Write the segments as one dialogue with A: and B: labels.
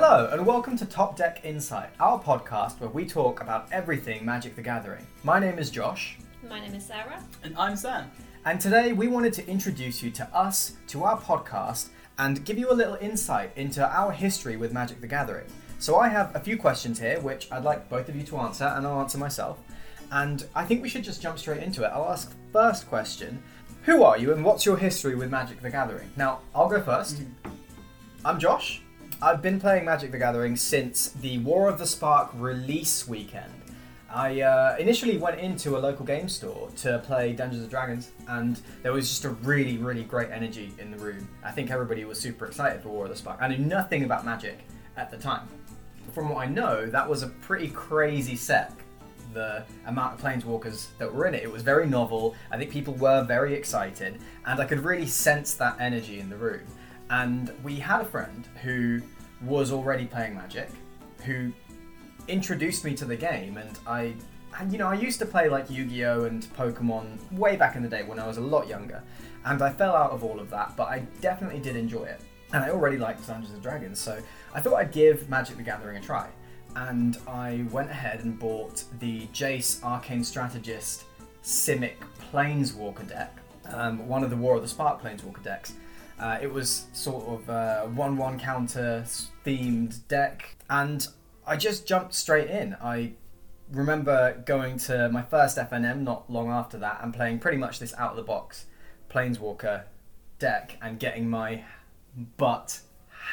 A: Hello, and welcome to Top Deck Insight, our podcast where we talk about everything Magic the Gathering. My name is Josh,
B: My name is Sarah.
C: And I'm Sam.
A: and today we wanted to introduce you to us, to our podcast, and give you a little insight into our history with Magic the Gathering. So I have a few questions here, which I'd like both of you to answer, and I'll answer myself. And I think we should just jump straight into it. I'll ask first question Who are you, and what's your history with Magic the Gathering? Now, I'll go 1st mm-hmm. I'm Josh. I've been playing Magic the Gathering since the War of the Spark release weekend. I uh, initially went into a local game store to play Dungeons and Dragons, and there was just a really, really great energy in the room. I think everybody was super excited for War of the Spark. I knew nothing about Magic at the time. From what I know, that was a pretty crazy set. The amount of planeswalkers that were in it, it was very novel. I think people were very excited, and I could really sense that energy in the room. And we had a friend who was already playing Magic, who introduced me to the game and I and you know I used to play like Yu-Gi-Oh! and Pokemon way back in the day when I was a lot younger and I fell out of all of that but I definitely did enjoy it and I already liked Dungeons and Dragons so I thought I'd give Magic the Gathering a try and I went ahead and bought the Jace Arcane Strategist Simic Planeswalker deck um, one of the War of the Spark Planeswalker decks uh, it was sort of a one-one counter themed deck, and I just jumped straight in. I remember going to my first FNM not long after that and playing pretty much this out-of-the-box Planeswalker deck and getting my butt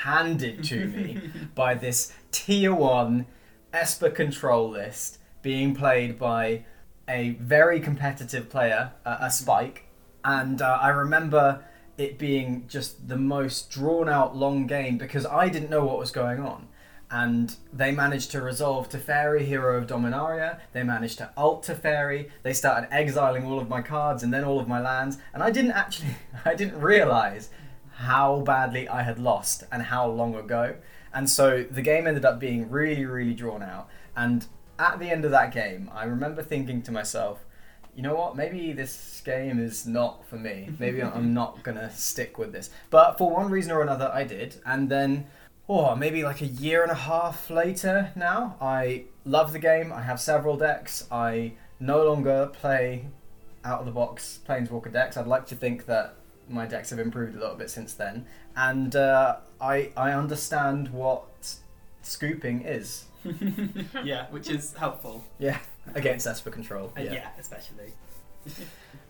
A: handed to me by this tier one Esper control list being played by a very competitive player, uh, a Spike, and uh, I remember it being just the most drawn out long game because I didn't know what was going on. And they managed to resolve Teferi, Hero of Dominaria. They managed to ult Teferi. They started exiling all of my cards and then all of my lands. And I didn't actually, I didn't realize how badly I had lost and how long ago. And so the game ended up being really, really drawn out. And at the end of that game, I remember thinking to myself, you know what? Maybe this game is not for me. Maybe I'm not gonna stick with this. But for one reason or another, I did. And then, oh, maybe like a year and a half later now, I love the game. I have several decks. I no longer play out of the box Planeswalker decks. I'd like to think that my decks have improved a little bit since then. And uh, I, I understand what scooping is.
C: yeah, which is helpful.
A: Yeah, against Esper Control.
C: Uh, yeah. especially.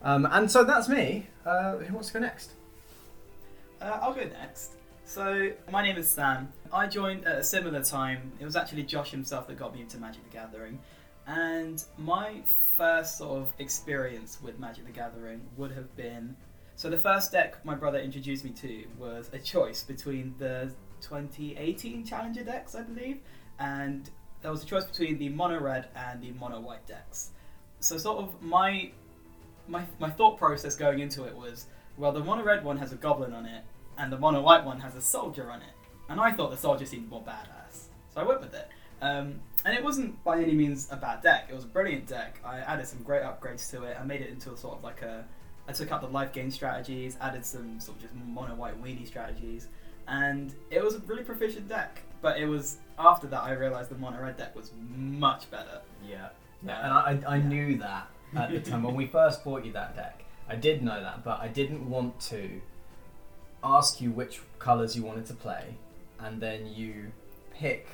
A: Um, and so that's me. Uh, who wants to go next?
C: Uh, I'll go next. So, my name is Sam. I joined at a similar time. It was actually Josh himself that got me into Magic the Gathering. And my first sort of experience with Magic the Gathering would have been. So, the first deck my brother introduced me to was a choice between the 2018 Challenger decks, I believe, and there was a choice between the mono red and the mono white decks. So, sort of my my my thought process going into it was, well, the mono red one has a goblin on it, and the mono white one has a soldier on it, and I thought the soldier seemed more badass, so I went with it. Um, and it wasn't by any means a bad deck. It was a brilliant deck. I added some great upgrades to it. I made it into a sort of like a. I took out the life gain strategies, added some sort of just mono white weenie strategies, and it was a really proficient deck. But it was after that I realized the mono red deck was much better.
A: Yeah. Yeah, and I, I
C: Yeah.
A: knew that at the time when we first bought you that deck. I did know that, but I didn't want to ask you which colours you wanted to play, and then you pick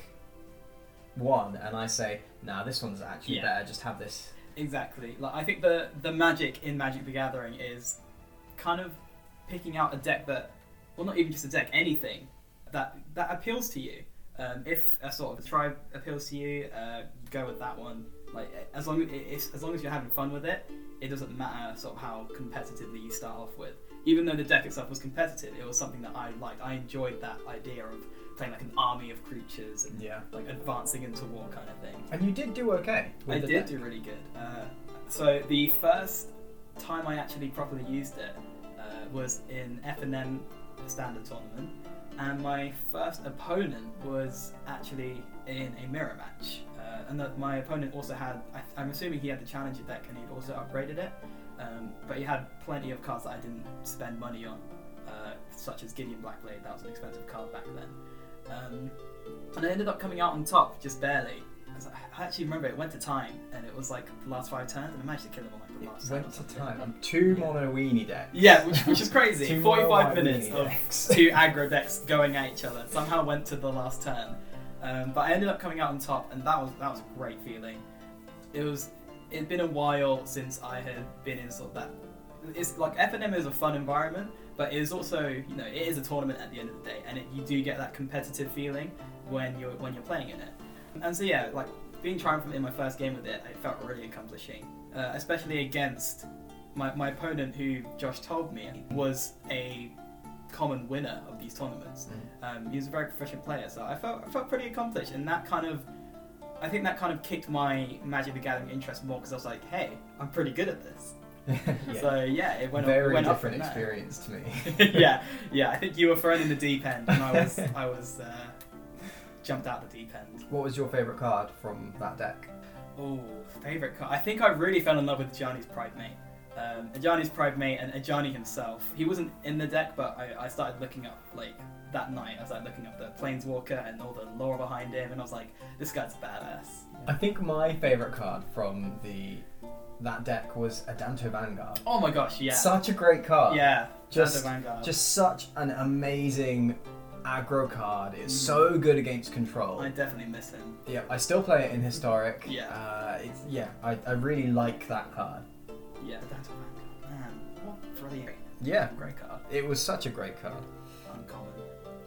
A: one, and I say, "Nah, this one's actually
C: Yeah.
A: better. Just have this."
C: Exactly. Like I think the the magic in Magic the Gathering is kind of picking out a deck that, well, not even just a deck, anything that that appeals to you. Um, if a sort of tribe appeals to you, uh, go with that one. Like as long as as long as you're having fun with it, it doesn't matter sort of how competitively you start off with. Even though the deck itself was competitive, it was something that I liked. I enjoyed that idea of playing like an army of creatures and
A: Yeah.
C: like advancing into war kind of thing.
A: And you did do okay.
C: I did
A: deck.
C: do really good. Uh, so the first time I actually properly used it uh, was in FNM standard tournament, and my first opponent was actually in a mirror match. Uh, and that my opponent also had, I, I'm assuming he had the challenger deck and he'd also upgraded it, um, but he had plenty of cards that I didn't spend money on, uh, such as Gideon Blackblade. That was an expensive card back then. Um, and I ended up coming out on top just barely. Because I actually remember it went to time, and it was like the last five turns, and I managed to kill him on
A: It
C: last turn or
A: went to time. Two mono weenie decks.
C: Yeah, which, which is crazy.
A: Two
C: 45
A: mono
C: minutes
A: weenie
C: of
A: decks.
C: two aggro decks going at each other. Somehow went to the last turn, um, but I ended up coming out on top, and that was that was a great feeling. It was. It'd been a while since I had been in sort of that. It's like FNM is a fun environment, but it is also you know it is a tournament at the end of the day, and it, you do get that competitive feeling when you're when you're playing in it. And so yeah, like being triumphant in my first game with it, it felt really accomplishing, uh, especially against my, my opponent, who Josh told me was a common winner of these tournaments. Um, he was a very proficient player, so I felt I felt pretty accomplished, and that kind of, I think that kind of kicked my Magic the Gathering interest more because I was like, hey, I'm pretty good at this.
A: yeah.
C: So yeah, it went a
A: Very
C: went up
A: different
C: from there.
A: experience to me.
C: yeah, yeah. I think you were thrown in the deep end, and I was I was uh, jumped out the deep end.
A: What was your favourite card from that deck?
C: Oh, favorite card. I think I really fell in love with Ajani's Pridemate. Um, Ajani's Pridemate and Ajani himself. He wasn't in the deck, but I, I started looking up, like, that night, I started looking up the Planeswalker and all the lore behind him, and I was like, this guy's badass.
A: I think my favourite card from the that deck was Adanto Vanguard.
C: Oh my gosh, yeah.
A: Such a great card.
C: yeah,
A: Just-
C: Vanguard.
A: Just such an amazing aggro card. It's
C: Mm.
A: so good against control.
C: I definitely miss him.
A: Yeah, I still play it in historic.
C: Yeah.
A: Uh, it's, yeah, I, I really like that card.
C: Yeah, Shadow Vanguard. Man, what brilliant.
A: Yeah,
C: Great card.
A: it was such a great card.
C: Uncommon.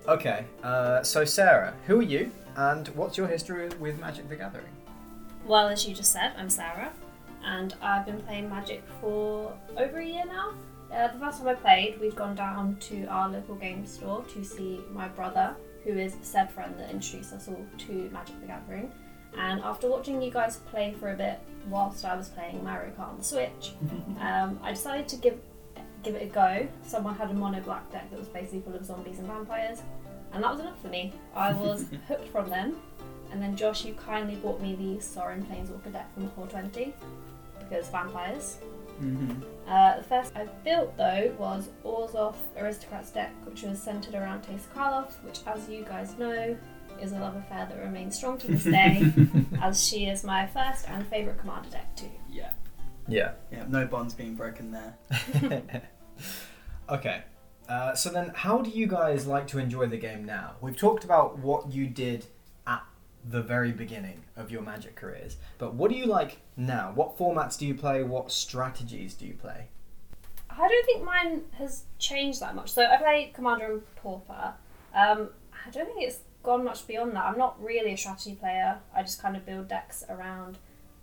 A: Okay, uh, so Sarah, who are you, and what's your history with Magic the Gathering?
B: Well, as you just said, I'm Sarah, and I've been playing Magic for over a year now. Uh, the first time I played, we'd gone down to our local game store to see my brother, who is Seb friend that introduced us all to Magic the Gathering. And after watching you guys play for a bit whilst I was playing Mario Kart on the Switch, um, I decided to give give it a go. Someone had a mono black deck that was basically full of zombies and vampires, and that was enough for me. I was hooked from them. And then Josh, you kindly bought me the Sorin Planeswalker deck from the M20 because vampires.
C: Mm-hmm.
B: Uh, the first I built though was Orzhov Aristocrats deck, which was centered around Teysa Karlov, which, as you guys know, is a love affair that remains strong to this day, as she is my first and favourite commander deck too.
C: Yeah.
A: Yeah.
C: Yeah, no bonds being broken there.
A: okay. Uh, so then, how do you guys like to enjoy the game now? We've talked about what you did at the very beginning of your Magic careers, but what do you like now? What formats do you play? What strategies do you play?
B: I don't think mine has changed that much. So I play Commander and Pauper. Um, I don't think it's gone much beyond that. I'm not really a strategy player. I just kind of build decks around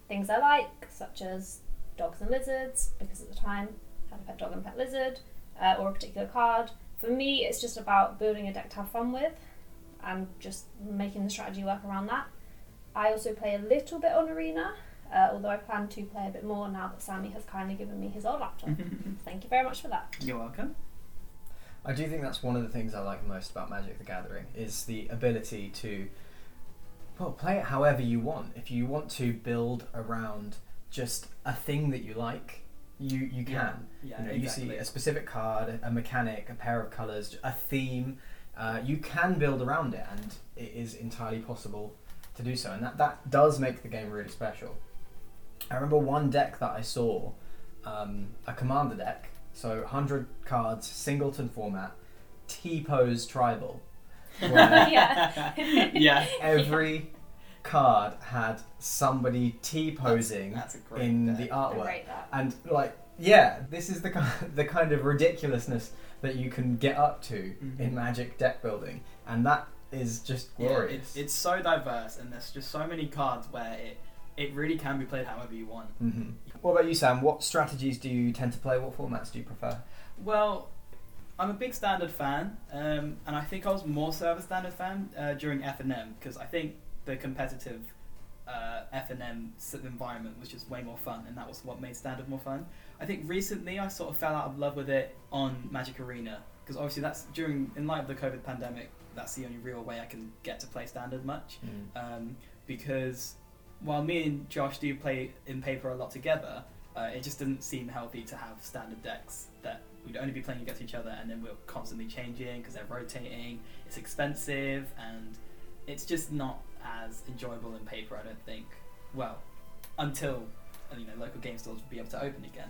B: things I like, such as dogs and lizards, because at the time I had a pet dog and pet lizard, uh, or a particular card. For me, it's just about building a deck to have fun with and just making the strategy work around that. I also play a little bit on Arena, uh, although I plan to play a bit more now that Sammy has kindly given me his old laptop. Thank you very much for that.
C: You're welcome.
A: I do think that's one of the things I like most about Magic the Gathering is the ability to well play it however you want. If you want to build around just a thing that you like, you you can.
C: Yeah,
A: you know,
C: exactly.
A: you see a specific card, a mechanic, a pair of colors, a theme. Uh, you can build around it, and it is entirely possible to do so, and that that does make the game really special. I remember one deck that I saw, um, a commander deck, so 100 cards, singleton format, T pose tribal, where
B: yeah.
C: yeah.
A: every card had somebody T posing
C: That's a great
A: in
C: deck.
A: the artwork and like yeah this is the kind the kind of ridiculousness that you can get up to
C: Mhm.
A: in magic deck building and that is just
C: Yeah,
A: glorious
C: it's, it's so diverse, and there's just so many cards where it it really can be played however you want.
A: hmm what about you sam what strategies do you tend to play what formats do you prefer
C: Well, I'm a big standard fan, um, and I think I was more so of a standard fan uh, during FNM because I think the competitive uh, FNM environment was just way more fun, and that was what made standard more fun. I think recently I sort of fell out of love with it on Magic Arena because obviously that's during in light of the COVID pandemic. That's the only real way I can get to play standard much um, because while me and Josh do play in paper a lot together, uh, it just didn't seem healthy to have standard decks that we'd only be playing against each other and then we're constantly changing because they're rotating. It's expensive and it's just not as enjoyable in paper. I don't think. Well, until you know local game stores will be able to open again.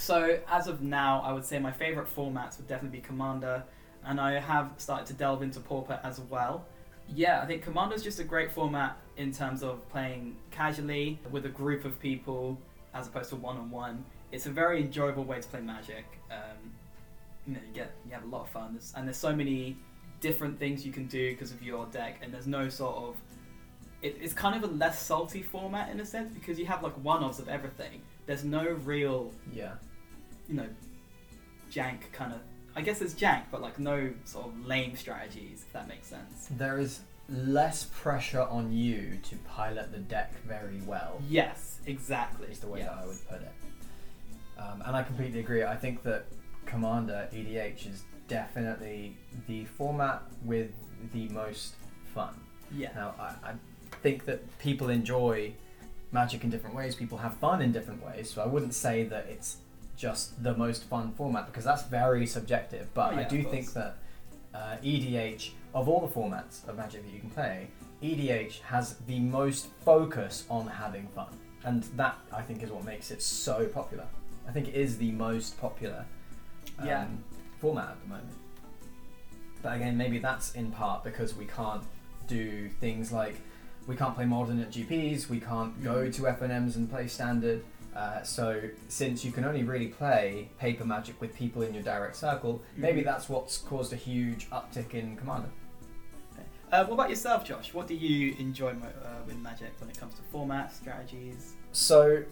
C: So as of now, I would say my favourite formats would definitely be Commander, and I have started to delve into Pauper as well. Yeah, I think Commander is just a great format in terms of playing casually with a group of people as opposed to one on one. It's a very enjoyable way to play Magic. Um, you know, you get you have a lot of fun, there's, and there's so many different things you can do because of your deck, and there's no sort of it, it's kind of a less salty format in a sense because you have like one-offs of everything. There's no real
A: Yeah.
C: You know, jank kind of. I guess it's jank, but like no sort of lame strategies. If that makes sense.
A: There is less pressure on you to pilot the deck very well.
C: Yes, exactly.
A: Is the way
C: yes.
A: that I would put it. Um, and I completely agree. I think that Commander EDH is definitely the format with the most fun.
C: Yeah.
A: Now, I, I think that people enjoy Magic in different ways. People have fun in different ways. So I wouldn't say that it's just the most fun format because that's very subjective. But
C: Oh, yeah,
A: I do think that uh, EDH, of all the formats of Magic that you can play, EDH has the most focus on having fun, and that I think is what makes it so popular. I think it is the most popular um,
C: Yeah.
A: format at the moment. But again, maybe that's in part because we can't do things like we can't play modern at GPs, we can't go
C: Mhm.
A: to FNMs and play standard. Uh, so since you can only really play paper magic with people in your direct circle, maybe
C: Mhm.
A: that's what's caused a huge uptick in Commander.
C: Uh, what about yourself, Josh? What do you enjoy mo- uh, with Magic when it comes to formats, strategies?
A: So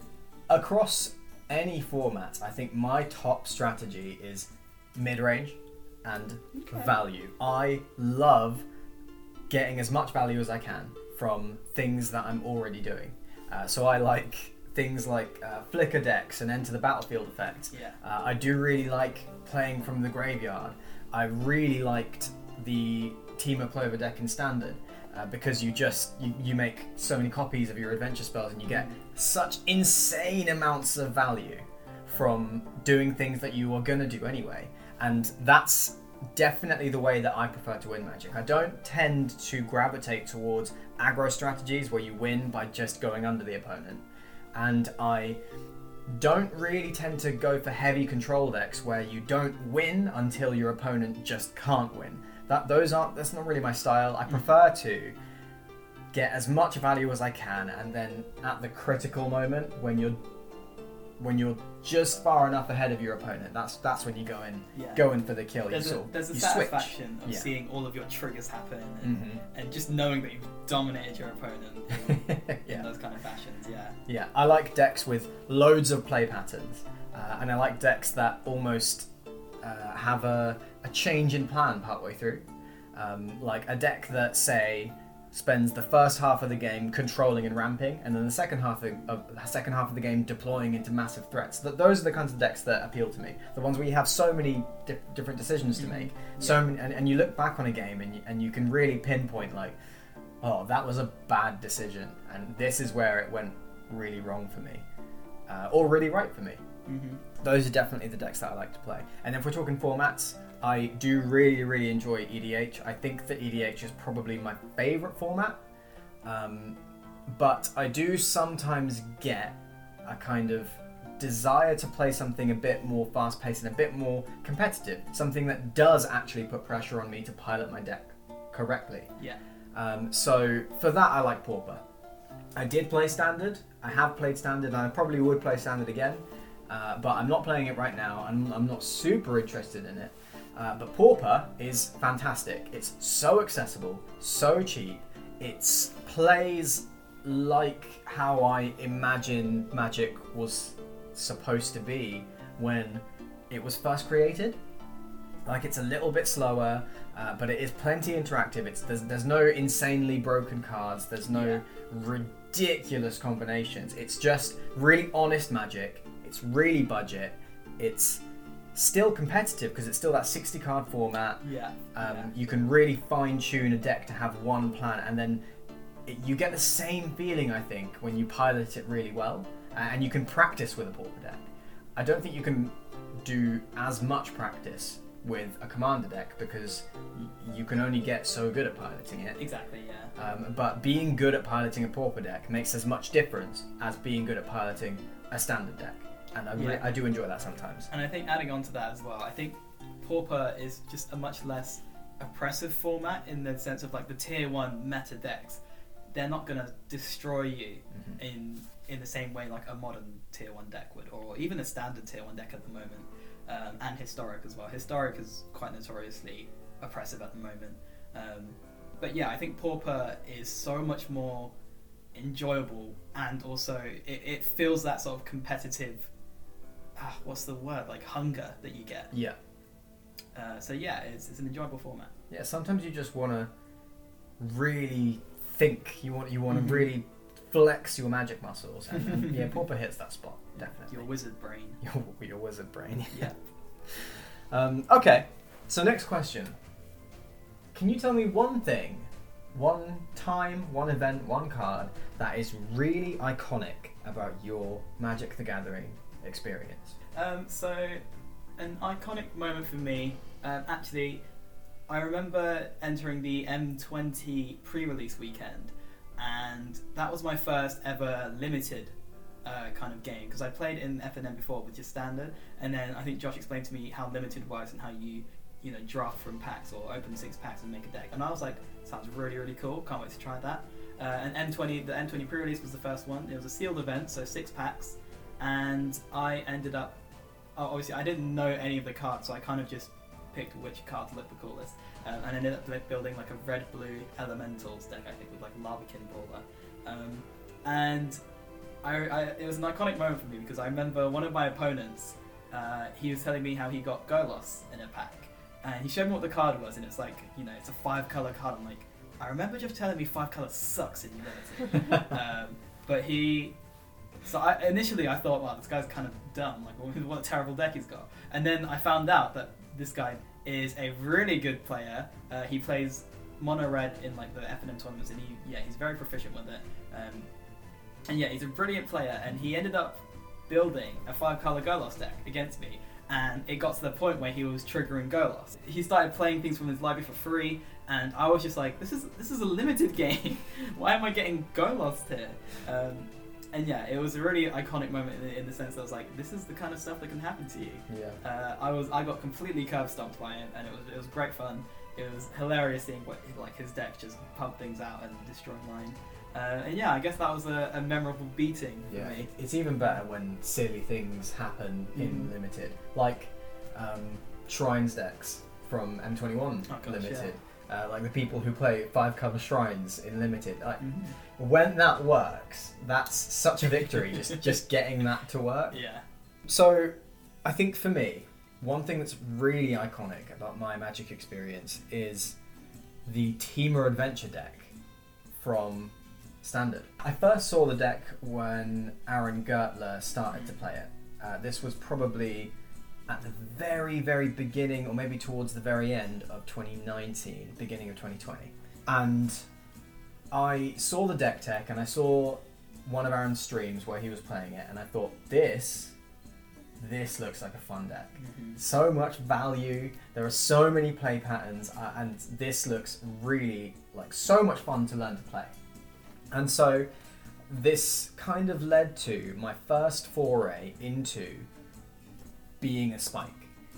A: across any format, I think my top strategy is mid range and
B: Okay.
A: value. I love getting as much value as I can from things that I'm already doing. Uh, so I like things like uh, flicker decks and enter the battlefield effect.
C: Yeah.
A: Uh, I do really like playing from the graveyard. I really liked the Temur Clover deck in standard. Uh, because you just you, you make so many copies of your adventure spells and you get such insane amounts of value from doing things that you are gonna do anyway and that's definitely the way that I prefer to win magic. I don't tend to gravitate towards aggro strategies where you win by just going under the opponent and I don't really tend to go for heavy control decks where you don't win until your opponent just can't win. That those aren't that's not really my style. I mm. prefer to get as much value as I can and then at the critical moment when you're when you're just far enough ahead of your opponent, that's that's when you go in
C: Yeah.
A: go in for the kill.
C: There's
A: you
C: a,
A: sort of-
C: there's a
A: you
C: satisfaction of
A: Yeah.
C: seeing all of your triggers happen and,
A: Mhm.
C: and just knowing that you've dominated your opponent in, in those kind of fashions. Yeah.
A: Yeah, I like decks with loads of play patterns, uh, and I like decks that almost uh, have a, a change in plan partway through. Um, like a deck that, say, spends the first half of the game controlling and ramping, and then the second half of, of the second half of the game deploying into massive threats. Th- those are the kinds of decks that appeal to me. The ones where you have so many di- different decisions to make, so many, and, and you look back on a game and you, and you can really pinpoint like, oh, that was a bad decision, and this is where it went really wrong for me, uh, or really right for me.
C: Mm-hmm.
A: Those are definitely the decks that I like to play. And if we're talking formats, I do really, really enjoy EDH. I think that EDH is probably my favorite format. Um, but I do sometimes get a kind of desire to play something a bit more fast paced and a bit more competitive. Something that does actually put pressure on me to pilot my deck correctly.
C: Yeah.
A: Um, so for that, I like Pauper. I did play Standard. I have played Standard, and I probably would play Standard again. Uh, but I'm not playing it right now, and I'm not super interested in it. Uh, but Pauper is fantastic. It's so accessible, so cheap. It plays like how I imagine Magic was supposed to be when it was first created. Like it's a little bit slower, uh, but it is plenty interactive. It's there's, there's no insanely broken cards. There's no
C: Yeah.
A: ridiculous combinations. It's just really honest magic. It's really budget. It's still competitive because it's still that 60 card format.
C: Yeah.
A: Um,
C: yeah.
A: You can really fine tune a deck to have one plan, and then it, you get the same feeling, I think, when you pilot it really well, uh, and you can practice with a pauper deck. I don't think you can do as much practice with a commander deck because y- you can only get so good at piloting it.
C: Exactly, yeah.
A: Um, but being good at piloting a pauper deck makes as much difference as being good at piloting a standard deck, and I,
C: Yeah.
A: I do enjoy that sometimes.
C: And I think adding on to that as well, I think Pauper is just a much less oppressive format in the sense of like the tier one meta decks. They're not gonna destroy you
A: Mhm.
C: in in the same way like a modern tier one deck would, or even a standard tier one deck at the moment, um, and historic as well. Historic is quite notoriously oppressive at the moment. Um, but yeah, I think Pauper is so much more enjoyable, and also it, it feels that sort of competitive. Ah, what's the word? Like hunger that you get.
A: Yeah,
C: Uh, so yeah, it's, it's an enjoyable format.
A: yeah. Sometimes you just want to really think. You want you want to
C: Mhm.
A: really flex your magic muscles, and, and yeah, pauper hits that spot definitely.
C: Your wizard brain.
A: your, your wizard brain.
C: Yeah.
A: Um, okay, so next question. Can you tell me one thing, one time, one event, one card that is really iconic about your Magic the Gathering experience?
C: Um, so, an iconic moment for me. Um, actually, I remember entering the M20 pre-release weekend, and that was my first ever limited uh, kind of game because I played in FNM before, which is standard, and then I think Josh explained to me how limited works and how you, you know, draft from packs or open six packs and make a deck, and I was like, sounds really really cool. Can't wait to try that. Uh, and M20, the M20 pre-release was the first one. It was a sealed event, so six packs, and I ended up. oh, Obviously, I didn't know any of the cards, so I kind of just picked which cards looked the coolest, um, and ended up building like a red-blue elementals deck, I think, with like Lavakin Brawler. Um, and I, I, it was an iconic moment for me because I remember one of my opponents. Uh, he was telling me how he got Golos in a pack, and he showed me what the card was, and it's like you know, it's a five-color card. I'm like, I remember just telling me five color sucks in Unity. um, but he, so I, initially I thought, wow, this guy's kind of dumb. Like, what, a terrible deck he's got. And then I found out that this guy is a really good player. Uh, he plays mono red in like the FNM tournaments, and he, yeah, he's very proficient with it. Um, and yeah, he's a brilliant player, and he ended up building a five color Golos deck against me. And it got to the point where he was triggering Golos. He started playing things from his library for free, and I was just like, "This is this is a limited game. Why am I getting Golos here?" Um, and yeah, it was a really iconic moment in, in the sense that I was like, "This is the kind of stuff that can happen to you."
A: Yeah.
C: Uh, I was I got completely curb stomped by it, and it was it was great fun. It was hilarious seeing what like his deck just pump things out and destroy mine. Uh, and yeah, I guess that was a, a memorable beating for
A: Yeah,
C: me.
A: it's even better when silly things happen in
C: Mhm.
A: limited, like um, shrines decks from M21
C: Oh, gosh,
A: limited. Uh, like the people who play five cover shrines in limited. Like
C: Mhm.
A: when that works, that's such a victory. just just getting that to work.
C: Yeah.
A: So, I think for me, one thing that's really iconic about my Magic experience is the Temur Adventure deck from Standard. I first saw the deck when Aaron Gertler started to play it. Uh, this was probably at the very, very beginning, or maybe towards the very end of 2019, beginning of 2020. And I saw the deck tech and I saw one of Aaron's streams where he was playing it, and I thought, this, this looks like a fun deck.
C: Mhm.
A: So much value. There are so many play patterns, uh, and this looks really like so much fun to learn to play. And so, this kind of led to my first foray into being a spike.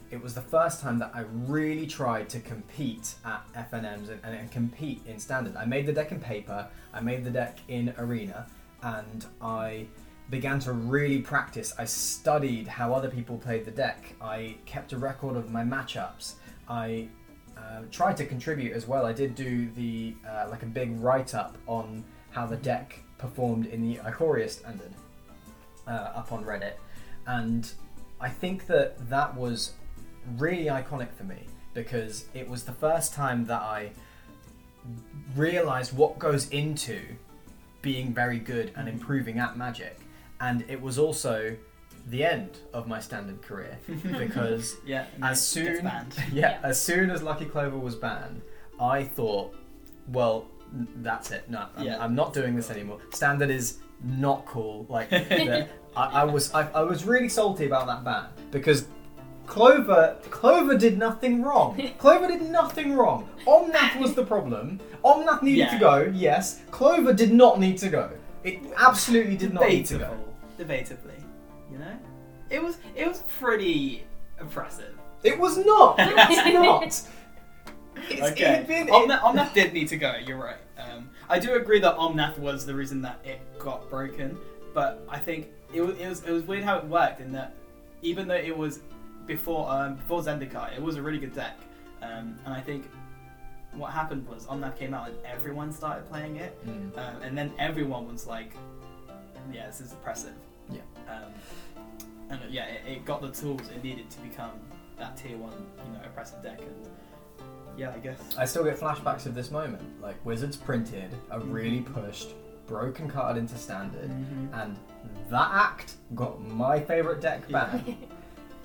A: It was the first time that I really tried to compete at FNMs and, and compete in standard. I made the deck in paper, I made the deck in arena, and I began to really practice. I studied how other people played the deck. I kept a record of my matchups. I uh, tried to contribute as well. I did do the uh, like a big write up on how the deck performed in the Ikoria standard uh, up on Reddit, and I think that that was really iconic for me because it was the first time that I realized what goes into being very good and improving at Magic, and it was also the end of my standard career because
C: Yeah.
A: as soon yeah,
B: Yeah.
A: as soon as Lucky Clover was banned, I thought, well, that's it. No, I'm,
C: Yeah.
A: I'm not doing this anymore. Standard is not cool. Like, the- I, I was, I, I was really salty about that ban because Clover, Clover did nothing wrong. Clover did nothing wrong. Omnath was the problem. Omnath needed to go, yes. Clover did not need to go. It absolutely did not need to go.
C: Debatable. Debatably. You know? It was it was pretty impressive.
A: It was not. It was not. It's, It
C: okay.
A: had been, it-
C: Omnath, Omnath did need to go, you're right. I do agree that Omnath was the reason that it got broken, but I think it was, it was it was weird how it worked in that even though it was before um, before Zendikar, it was a really good deck. Um, and I think what happened was Omnath came out and everyone started playing it.
A: Mm.
C: Um, and then everyone was like, "Yeah, this is impressive."
A: Yeah.
C: Um, and uh, yeah, it, it got the tools it needed to become that tier one, you know, impressive deck. And yeah, I guess.
A: I still get flashbacks of this moment. Like Wizards printed a really pushed broken card into standard, and that act got my favorite deck
C: Yeah.
A: banned.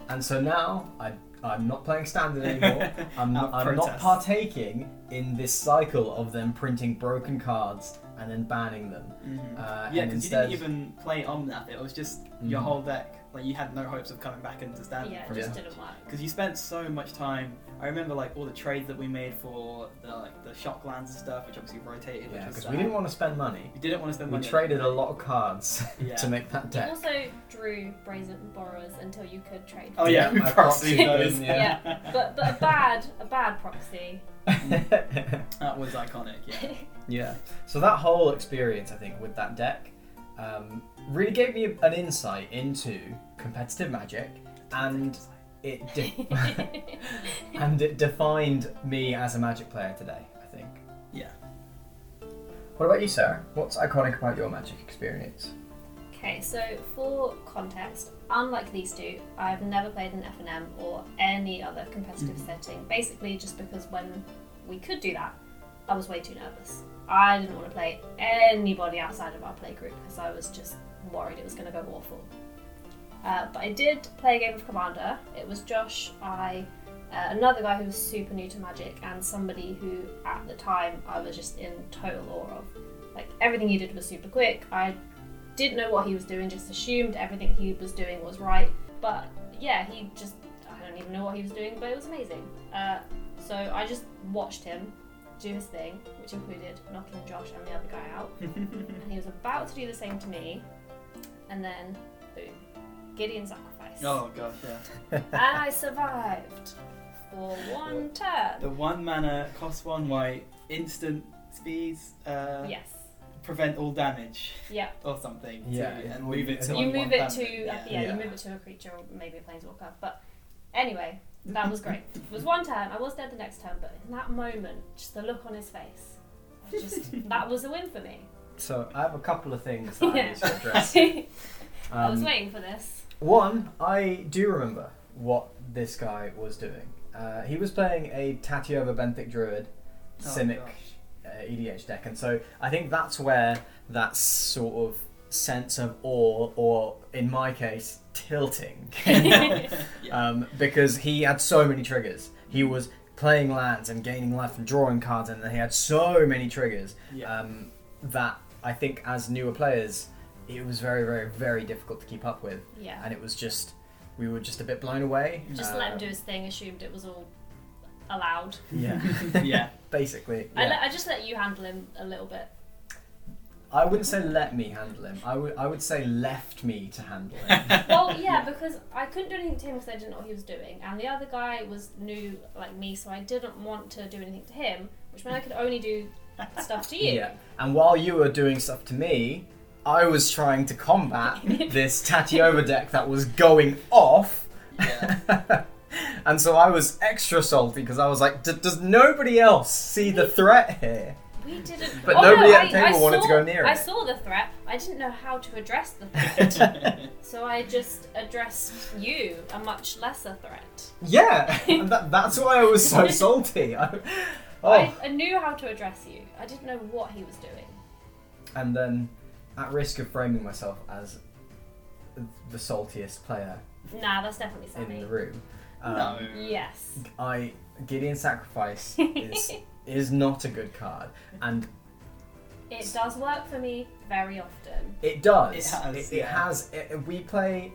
A: And so now I I'm not playing standard anymore. I'm, I'm not partaking in this cycle of them printing broken cards and then banning them.
C: Mhm.
A: Uh,
C: yeah, because
A: instead,
C: you didn't even play Omnath. It was just your
A: Mhm.
C: whole deck. Like you had no hopes of coming back into standard.
B: yeah, it just
A: Yeah.
B: didn't work.
C: because you spent so much time. I remember like all the trades that we made for the like the shock lands and stuff, which obviously rotated.
A: yeah, because we didn't uh, want to spend money.
C: We didn't want to spend
A: We
C: money. on
A: traded a lot of cards
C: Yeah.
A: to make that
B: You
A: deck.
B: also drew brazen borrowers until you could trade.
C: Oh yeah, we
A: I
C: proxied
A: proxied
C: those.
A: them,
B: yeah. But but a bad a bad proxy.
C: that was iconic. Yeah.
A: Yeah. So that whole experience, I think, with that deck, um, really gave me an insight into competitive Magic, and it de- and it defined me as a Magic player today. I think.
C: Yeah.
A: What about you, Sarah? What's iconic about your Magic experience?
B: Okay, so for context, unlike these two, I've never played an FNM or any other competitive
C: Mhm.
B: setting. Basically, just because when we could do that, I was way too nervous. I didn't want to play anybody outside of our play group because I was just worried it was going to go awful. Uh, but I did play a game of Commander. It was Josh, I, uh, another guy who was super new to Magic, and somebody who at the time I was just in total awe of. Like everything he did was super quick. I didn't know what he was doing, just assumed everything he was doing was right. But yeah, he just, I don't even know what he was doing, but it was amazing. Uh, so I just watched him do his thing, which included knocking Josh and the other guy out. And he was about to do the same to me, and then, boom, Gideon sacrifice.
C: oh gosh, yeah.
B: And I survived for one turn.
C: The one mana cost one white, instant speeds, uh,
B: Yes.
C: prevent all damage
B: Yeah.
C: or something.
A: Yeah,
C: to, and move it to
A: you
B: You move it to
C: yeah.
B: yeah,
A: Yeah.
B: you move it to a creature or maybe a planeswalker. But anyway, that was great. It was one turn. I was dead the next turn, but in that moment, just the look on his face, just that was a win for me.
A: So I have a couple of things that I
B: Yeah.
A: need to address.
B: I was
A: Um,
B: waiting for this.
A: One, I do remember what this guy was doing. Uh, he was playing a Tatyova Benthic Druid
C: Oh,
A: Simic uh, EDH deck, and so I think that's where that sort of sense of awe, or in my case, tilting,
C: yeah.
A: um, because he had so many triggers. He was playing lands and gaining life and drawing cards, and he had so many triggers
C: yeah.
A: um, that I think as newer players, it was very, very, very difficult to keep up with
B: Yeah.
A: and it was just we were just a bit blown away.
B: Just
A: Uh,
B: let him do his thing. Assumed it was all allowed.
A: Yeah,
C: yeah.
A: basically.
B: I,
A: Yeah.
B: let, I just let you handle him a little bit.
A: I wouldn't say let me handle him. I would I would say left me to handle him.
B: Well, yeah, because I couldn't do anything to him because I didn't know what he was doing, and the other guy was new like me, so I didn't want to do anything to him, which meant I could only do stuff to you.
A: Yeah. And while you were doing stuff to me, I was trying to combat this Tatyova deck that was going off.
C: Yeah.
A: and so I was extra salty because I was like, "D- does nobody else see the threat here?
B: We didn't.
A: But
B: Oh,
A: nobody
B: no,
A: at the
B: I- I
A: table wanted to
B: saw-
A: go near it.
B: I saw the threat. I didn't know how to address the threat, so I just addressed you, a much lesser threat.
A: Yeah, and that, that's why I was so salty. I, oh.
B: I, I knew how to address you. I didn't know what he was doing.
A: And then, at risk of framing myself as the saltiest player
B: Nah, that's definitely
A: in the room, um,
C: no.
B: Yes.
A: I Gideon Sacrifice is is not a good card, and
B: It does work for me very often.
A: it does.
C: It has,
A: It, it
C: yeah.
A: has. It, we play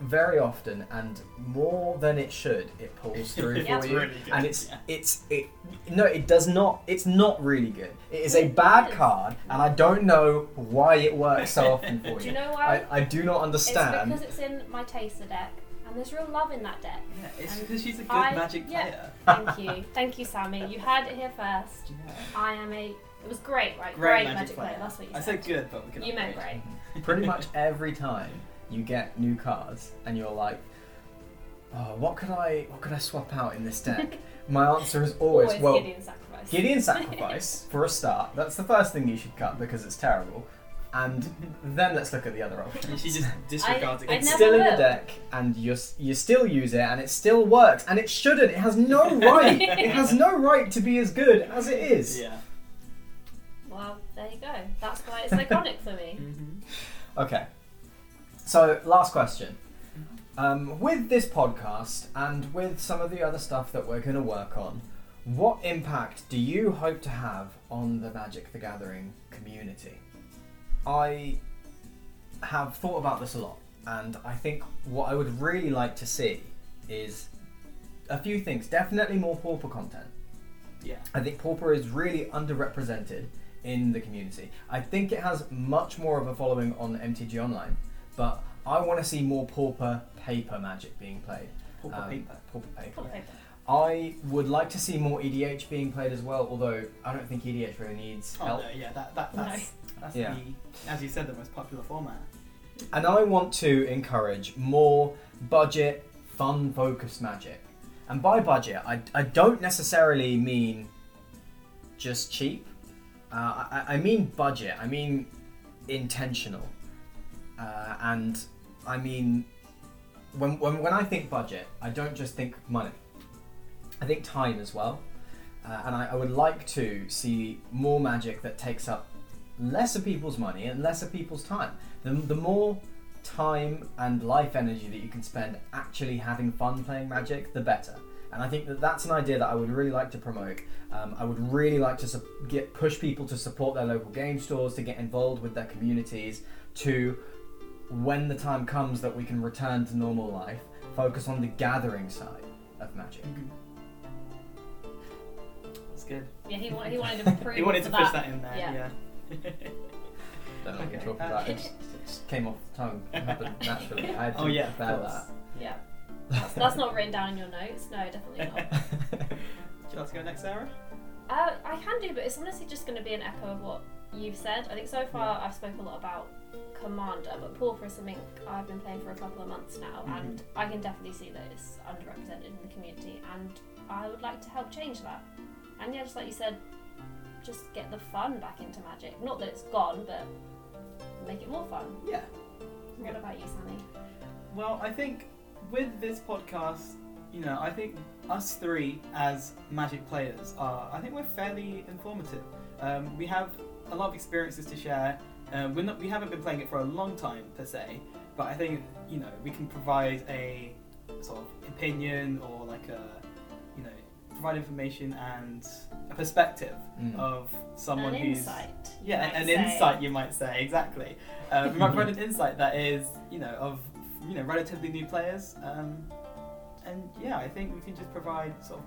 A: very often and more than it should, it pulls through
B: Yeah.
A: for
C: It's
A: you.
C: really good,
A: and it's
C: yeah.
A: it's it no it does not it's not really good it is a
B: It
A: bad
B: is.
A: card and i don't know why it works so often for you
B: Do you know why?
A: I, I do not
B: It's
A: understand
B: because it's in my taster deck, and there's real love in that deck.
C: Yeah, it's
B: And
C: because she's a good
B: I-
C: magic
B: yeah.
C: player.
B: Thank you, thank you, Sammy. You heard it here first.
C: Yeah.
B: I am a. It was great, right?
C: Great,
B: magic,
C: magic,
B: player.
C: player.
B: That's what you said.
C: I
B: said.
C: said good, but we can
B: You meant great.
A: pretty much every time you get new cards and you're like oh what could i what could i swap out in this deck my answer is always,
B: Always
A: well
B: Gideon sacrifice.
A: Gideon sacrifice for a start that's the first thing you should cut because it's terrible and then let's look at the other options
C: And she just disregards it.
B: I
A: it's
B: never
A: still in the
B: will.
A: deck, and you you still use it, and it still works, and it shouldn't. It has no right. it has no right to be as good as it is.
C: Yeah.
B: Well, there you go. That's why it's iconic for me.
C: Mm-hmm.
A: Okay. So last question. Um, with this podcast and with some of the other stuff that we're going to work on, what impact do you hope to have on the Magic the Gathering community? I have thought about this a lot, and I think what I would really like to see is a few things. Definitely more Pauper content.
C: Yeah.
A: I think Pauper is really underrepresented in the community. I think it has much more of a following on MTG Online, but I want to see more Pauper paper magic being played.
C: Pauper
A: Um,
C: paper.
A: Pauper paper.
B: Pull paper.
A: I would like to see more EDH being played as well, although I don't think EDH really needs
C: Oh
A: help.
C: no, yeah, that, that
B: No.
C: that's that's
A: Yeah.
C: the as you said the most popular format.
A: And I want to encourage more budget, fun focused magic. And by budget, I, I don't necessarily mean just cheap. Uh, I, I mean budget, I mean intentional. Uh, and I mean, when, when, when I think budget, I don't just think money, I think time as well. Uh, and I, I would like to see more magic that takes up less of people's money and less of people's time. The, the more time and life energy that you can spend actually having fun playing Magic, the better. And I think that that's an idea that I would really like to promote. Um, I would really like to su- get push people to support their local game stores, to get involved with their communities, to when the time comes that we can return to normal life, focus on the gathering side of Magic.
C: That's good.
B: Yeah, he wanted, he wanted to prove
C: he wanted to
B: for
C: push that in there.
B: Yeah.
C: Yeah.
A: Don't know what you're talking
C: Uh,
A: about. It just, it just came off the tongue. It happened naturally. I had to
C: Oh, yeah, of
A: prepare
C: course.
A: that.
B: Yeah. That's, that's not written down in your notes. No, definitely not.
C: Would you like to go next, Sarah?
B: Uh, I can do, but it's honestly just going to be an echo of what you've said. I think so far I've spoken a lot about Commander, but Pauper is something I've been playing for a couple of months now,
C: Mhm.
B: and I can definitely see that it's underrepresented in the community, and I would like to help change that. And yeah, just like you said, just get the fun back into Magic. Not that it's gone, but make it more fun.
C: Yeah.
B: What about you, Sammy?
C: Well, I think with this podcast, you know, I think us three as Magic players are, I think we're fairly informative. Um, we have a lot of experiences to share. Um, we're not, we haven't been playing it for a long time per se, but I think you know we can provide a sort of opinion or like a, you know, provide information and a perspective
A: Mm.
C: of someone
B: an
C: who's
B: insight.
C: yeah,
B: might
C: an
B: say.
C: insight you might say exactly. Um, we might provide an insight that is, you know, of you know relatively new players, um, and yeah, I think we can just provide sort of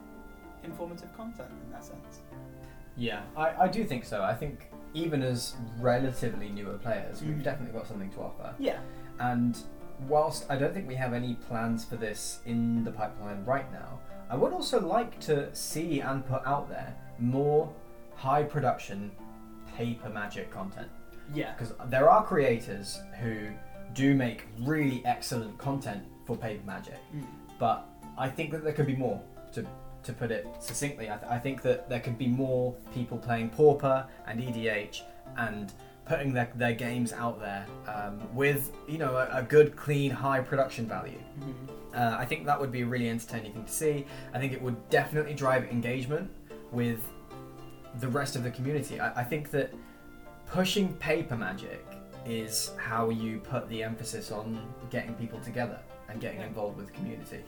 C: informative content in that sense.
A: Yeah, I, I do think so. I think even as relatively newer players, we've
C: Mhm.
A: definitely got something to offer.
C: Yeah,
A: And whilst I don't think we have any plans for this in the pipeline right now, I would also like to see and put out there more high production paper magic content.
C: yeah,
A: Because there are creators who do make really excellent content for paper magic,
C: Mm.
A: but I think that there could be more. To to put it succinctly, I, th- I think that there could be more people playing Pauper and EDH and putting their, their games out there um, with you know a, a good, clean, high production value.
C: Mhm.
A: Uh, I think that would be a really entertaining thing to see. I think it would definitely drive engagement with the rest of the community. I, I think that pushing paper magic is how you put the emphasis on getting people together and getting involved with the community.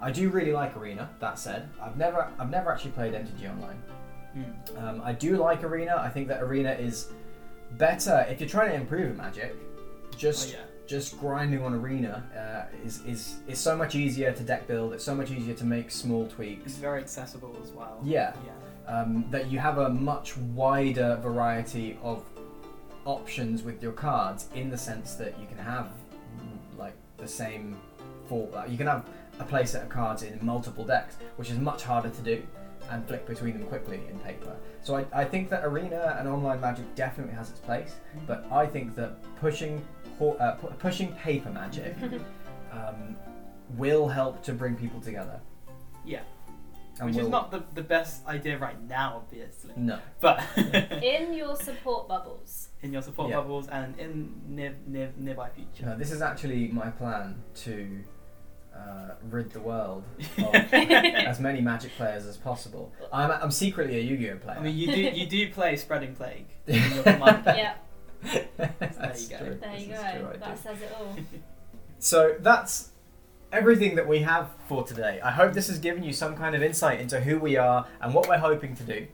A: I do really like Arena. That said, I've never I've never actually played MTG Online.
C: Mm.
A: Um, I do like Arena. I think that Arena is better if you're trying to improve at Magic. Just
C: Oh, yeah.
A: Just grinding on arena uh, is, is is so much easier to deck build. It's so much easier to make small tweaks.
C: It's very accessible as well.
A: Yeah.
C: Yeah.
A: Um, that you have a much wider variety of options with your cards in the sense that you can have mm, like the same four. Uh, you can have a playset of cards in multiple decks, which is much harder to do and flick between them quickly in paper. So I, I think that arena and online magic definitely has its place, but I think that pushing ho- uh, pu- pushing paper magic um, will help to bring people together.
C: Yeah.
A: And
C: Which
A: will-
C: is not the, the best idea right now, obviously.
A: no.
C: But
B: In your support bubbles.
C: in your support
A: Yeah.
C: bubbles and in near, near nearby future.
A: No, this is actually my plan to uh, rid the world of as many Magic players as possible. I'm, I'm secretly a Yu-Gi-Oh player.
C: I mean, you do you do play Spreading Plague in your command deck.
B: Yeah,
A: That's
C: There you go.
A: true.
B: there you
A: This
B: go.
A: true,
B: that says it all.
A: So that's everything that we have for today. I hope this has given you some kind of insight into who we are and what we're hoping to do.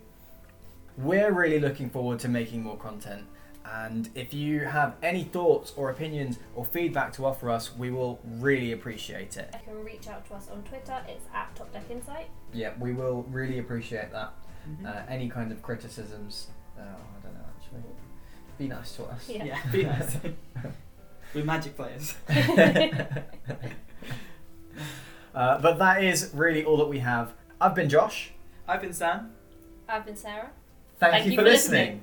A: We're really looking forward to making more content. And if you have any thoughts or opinions or feedback to offer us, we will really appreciate it.
B: You can reach out to us on Twitter. It's at Top Deck Insight.
A: Yeah, we will really appreciate that.
C: Mhm.
A: Uh, any kind of criticisms, uh, I don't know actually. Be nice to us.
B: Yeah.
C: yeah, be nice. We're magic players.
A: uh, but that is really all that we have. I've been Josh.
C: I've been Sam.
B: I've been Sarah.
A: Thank, you, for listening.